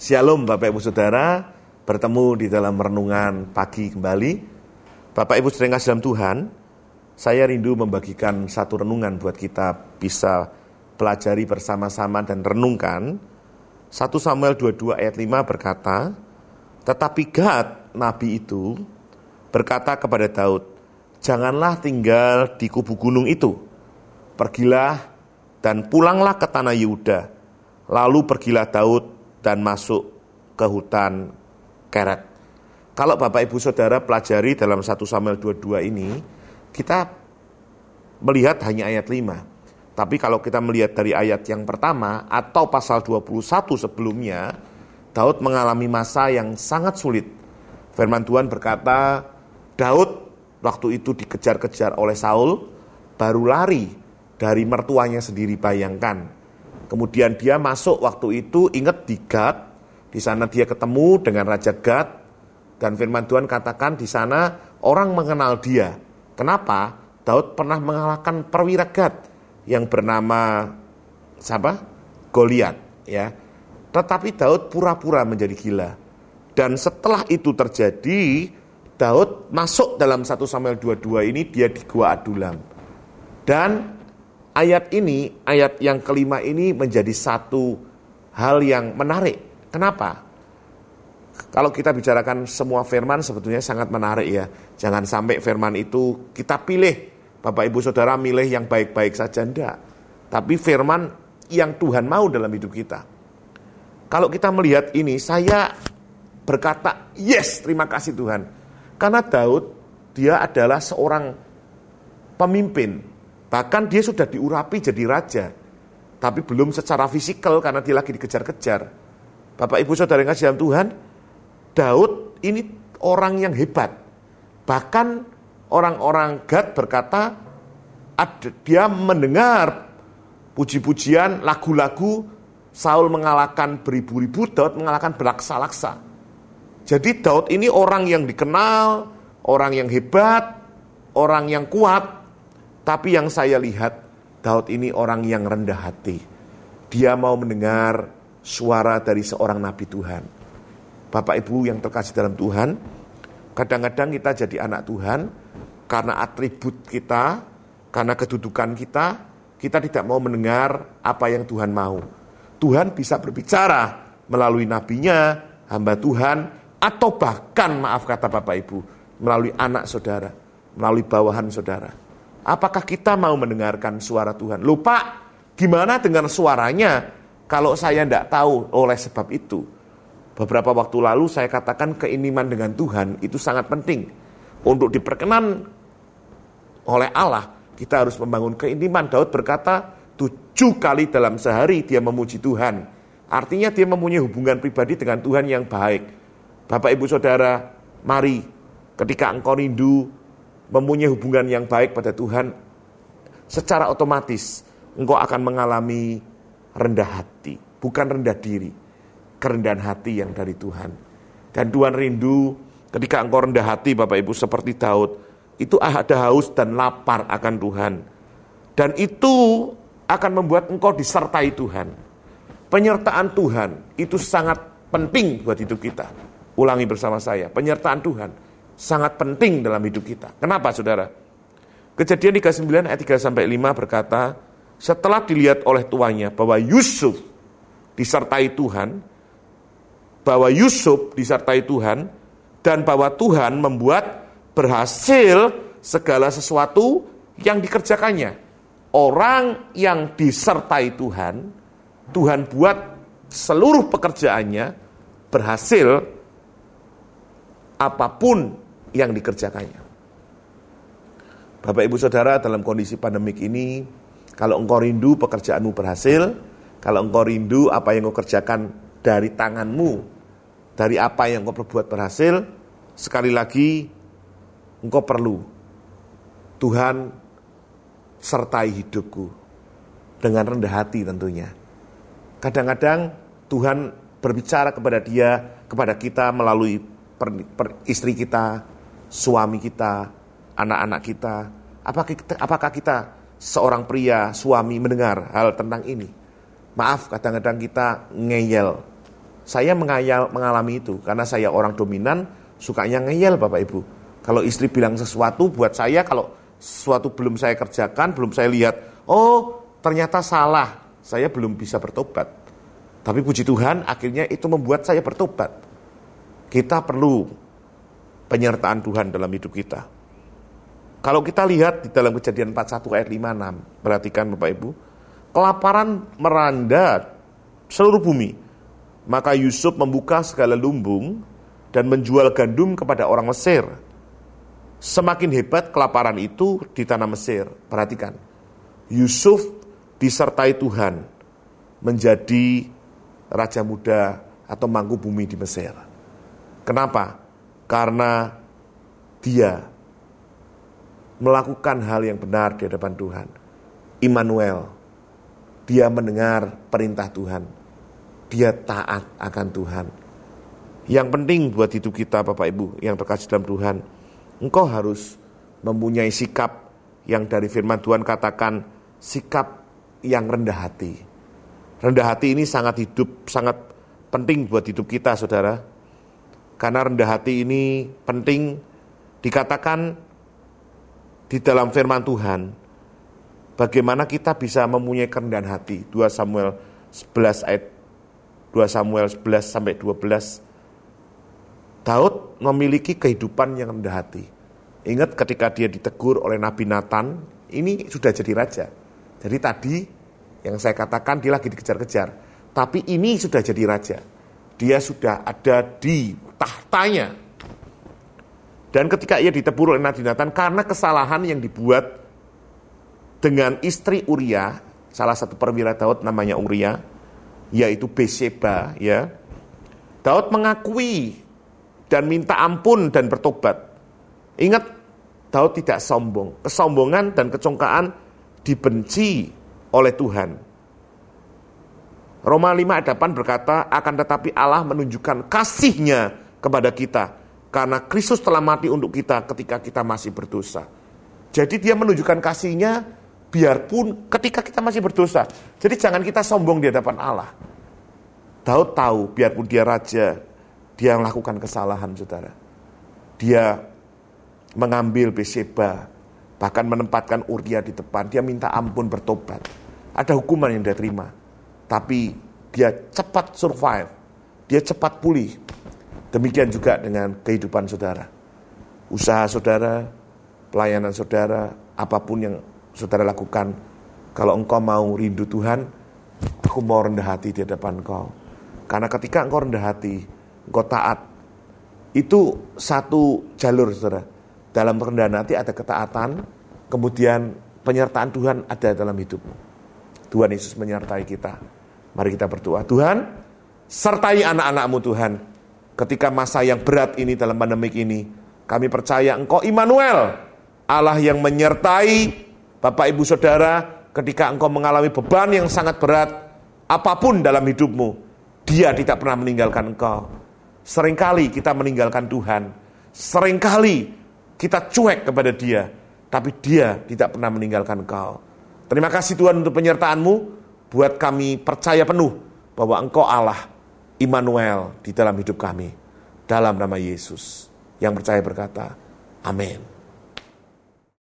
Shalom Bapak Ibu Saudara, bertemu di dalam renungan pagi kembali. Bapak Ibu sedang dalam Tuhan, saya rindu membagikan satu renungan buat kita bisa pelajari bersama-sama dan renungkan. 1 Samuel 22 ayat 5 berkata, Tetapi Gad, Nabi itu, berkata kepada Daud, Janganlah tinggal di kubu gunung itu, pergilah dan pulanglah ke tanah Yehuda. Lalu pergilah Daud dan masuk ke hutan Keret. Kalau Bapak Ibu Saudara pelajari dalam 1 Samuel 22 ini, kita melihat hanya ayat 5. Tapi kalau kita melihat dari ayat yang pertama atau pasal 21 sebelumnya, Daud mengalami masa yang sangat sulit. Firman Tuhan berkata, Daud waktu itu dikejar-kejar oleh Saul, baru lari dari mertuanya sendiri bayangkan Kemudian dia masuk waktu itu ingat di Gad, di sana dia ketemu dengan Raja Gad dan firman Tuhan katakan di sana orang mengenal dia. Kenapa? Daud pernah mengalahkan perwira Gad yang bernama siapa? Goliat ya. Tetapi Daud pura-pura menjadi gila. Dan setelah itu terjadi, Daud masuk dalam 1 Samuel 22 ini dia di Gua Adulam. Dan ayat ini, ayat yang kelima ini menjadi satu hal yang menarik. Kenapa? Kalau kita bicarakan semua firman sebetulnya sangat menarik ya. Jangan sampai firman itu kita pilih. Bapak Ibu Saudara milih yang baik-baik saja enggak. Tapi firman yang Tuhan mau dalam hidup kita. Kalau kita melihat ini, saya berkata, yes, terima kasih Tuhan. Karena Daud, dia adalah seorang pemimpin, Bahkan dia sudah diurapi jadi raja. Tapi belum secara fisikal karena dia lagi dikejar-kejar. Bapak ibu saudara yang kasih Tuhan, Daud ini orang yang hebat. Bahkan orang-orang Gad berkata, dia mendengar puji-pujian, lagu-lagu, Saul mengalahkan beribu-ribu, Daud mengalahkan belaksa-laksa. Jadi Daud ini orang yang dikenal, orang yang hebat, orang yang kuat, tapi yang saya lihat, Daud ini orang yang rendah hati. Dia mau mendengar suara dari seorang nabi Tuhan. Bapak Ibu yang terkasih dalam Tuhan, kadang-kadang kita jadi anak Tuhan karena atribut kita, karena kedudukan kita, kita tidak mau mendengar apa yang Tuhan mau. Tuhan bisa berbicara melalui nabinya, hamba Tuhan, atau bahkan maaf kata Bapak Ibu, melalui anak saudara, melalui bawahan saudara. Apakah kita mau mendengarkan suara Tuhan? Lupa, gimana dengan suaranya kalau saya tidak tahu oleh sebab itu? Beberapa waktu lalu saya katakan keiniman dengan Tuhan itu sangat penting. Untuk diperkenan oleh Allah, kita harus membangun keiniman. Daud berkata, tujuh kali dalam sehari dia memuji Tuhan. Artinya dia mempunyai hubungan pribadi dengan Tuhan yang baik. Bapak ibu saudara, mari ketika engkau rindu mempunyai hubungan yang baik pada Tuhan, secara otomatis engkau akan mengalami rendah hati, bukan rendah diri, kerendahan hati yang dari Tuhan. Dan Tuhan rindu ketika engkau rendah hati Bapak Ibu seperti Daud, itu ada haus dan lapar akan Tuhan. Dan itu akan membuat engkau disertai Tuhan. Penyertaan Tuhan itu sangat penting buat hidup kita. Ulangi bersama saya, penyertaan Tuhan sangat penting dalam hidup kita. Kenapa saudara? Kejadian 39 ayat 3 sampai 5 berkata, setelah dilihat oleh tuannya bahwa Yusuf disertai Tuhan, bahwa Yusuf disertai Tuhan, dan bahwa Tuhan membuat berhasil segala sesuatu yang dikerjakannya. Orang yang disertai Tuhan, Tuhan buat seluruh pekerjaannya berhasil apa pun yang dikerjakannya. Bapak Ibu Saudara dalam kondisi pandemik ini, kalau engkau rindu pekerjaanmu berhasil, kalau engkau rindu apa yang engkau kerjakan dari tanganmu, dari apa yang engkau perbuat berhasil, sekali lagi engkau perlu Tuhan sertai hidupku dengan rendah hati tentunya. Kadang-kadang Tuhan berbicara kepada dia, kepada kita melalui per, per, istri kita, suami kita, anak-anak kita? Apakah kita, apakah kita seorang pria, suami mendengar hal tentang ini? Maaf, kadang-kadang kita ngeyel. Saya mengayal, mengalami itu karena saya orang dominan, sukanya ngeyel Bapak Ibu. Kalau istri bilang sesuatu buat saya, kalau sesuatu belum saya kerjakan, belum saya lihat, oh ternyata salah, saya belum bisa bertobat. Tapi puji Tuhan, akhirnya itu membuat saya bertobat. Kita perlu penyertaan Tuhan dalam hidup kita. Kalau kita lihat di dalam kejadian 41 ayat 56, perhatikan Bapak Ibu, kelaparan meranda seluruh bumi. Maka Yusuf membuka segala lumbung dan menjual gandum kepada orang Mesir. Semakin hebat kelaparan itu di tanah Mesir. Perhatikan, Yusuf disertai Tuhan menjadi raja muda atau mangku bumi di Mesir. Kenapa? Karena dia melakukan hal yang benar di hadapan Tuhan. Immanuel, dia mendengar perintah Tuhan. Dia taat akan Tuhan. Yang penting buat hidup kita Bapak Ibu yang terkasih dalam Tuhan, engkau harus mempunyai sikap yang dari firman Tuhan katakan sikap yang rendah hati. Rendah hati ini sangat hidup, sangat penting buat hidup kita saudara. Karena rendah hati ini penting dikatakan di dalam firman Tuhan bagaimana kita bisa mempunyai kerendahan hati. 2 Samuel 11 ayat 2 Samuel 11 sampai 12. Daud memiliki kehidupan yang rendah hati. Ingat ketika dia ditegur oleh Nabi Nathan, ini sudah jadi raja. Jadi tadi yang saya katakan dia lagi dikejar-kejar. Tapi ini sudah jadi raja. Dia sudah ada di tahtanya. Dan ketika ia ditebur oleh Nabi Nathan karena kesalahan yang dibuat dengan istri Uria, salah satu perwira Daud namanya Uria, yaitu Beseba, ya. Daud mengakui dan minta ampun dan bertobat. Ingat, Daud tidak sombong. Kesombongan dan kecongkaan dibenci oleh Tuhan. Roma 5 ayat 8 berkata, akan tetapi Allah menunjukkan kasihnya kepada kita. Karena Kristus telah mati untuk kita ketika kita masih berdosa. Jadi dia menunjukkan kasihnya biarpun ketika kita masih berdosa. Jadi jangan kita sombong di hadapan Allah. Daud tahu biarpun dia raja, dia melakukan kesalahan saudara. Dia mengambil Beseba, bahkan menempatkan Uria di depan. Dia minta ampun bertobat. Ada hukuman yang dia terima. Tapi dia cepat survive. Dia cepat pulih Demikian juga dengan kehidupan saudara. Usaha saudara, pelayanan saudara, apa pun yang saudara lakukan. Kalau engkau mau rindu Tuhan, aku mau rendah hati di hadapan engkau. Karena ketika engkau rendah hati, engkau taat, itu satu jalur saudara. Dalam kerendahan hati ada ketaatan, kemudian penyertaan Tuhan ada dalam hidupmu. Tuhan Yesus menyertai kita. Mari kita berdoa. Tuhan, sertai anak-anakmu Tuhan ketika masa yang berat ini dalam pandemik ini. Kami percaya Engkau Immanuel, Allah yang menyertai Bapak Ibu Saudara ketika Engkau mengalami beban yang sangat berat, apa pun dalam hidupmu, Dia tidak pernah meninggalkan Engkau. Seringkali kita meninggalkan Tuhan, sering kali kita cuek kepada Dia, tapi Dia tidak pernah meninggalkan Engkau. Terima kasih Tuhan untuk penyertaanmu, buat kami percaya penuh bahwa Engkau Allah Immanuel di dalam hidup kami. Dalam nama Yesus. Yang percaya berkata, amin.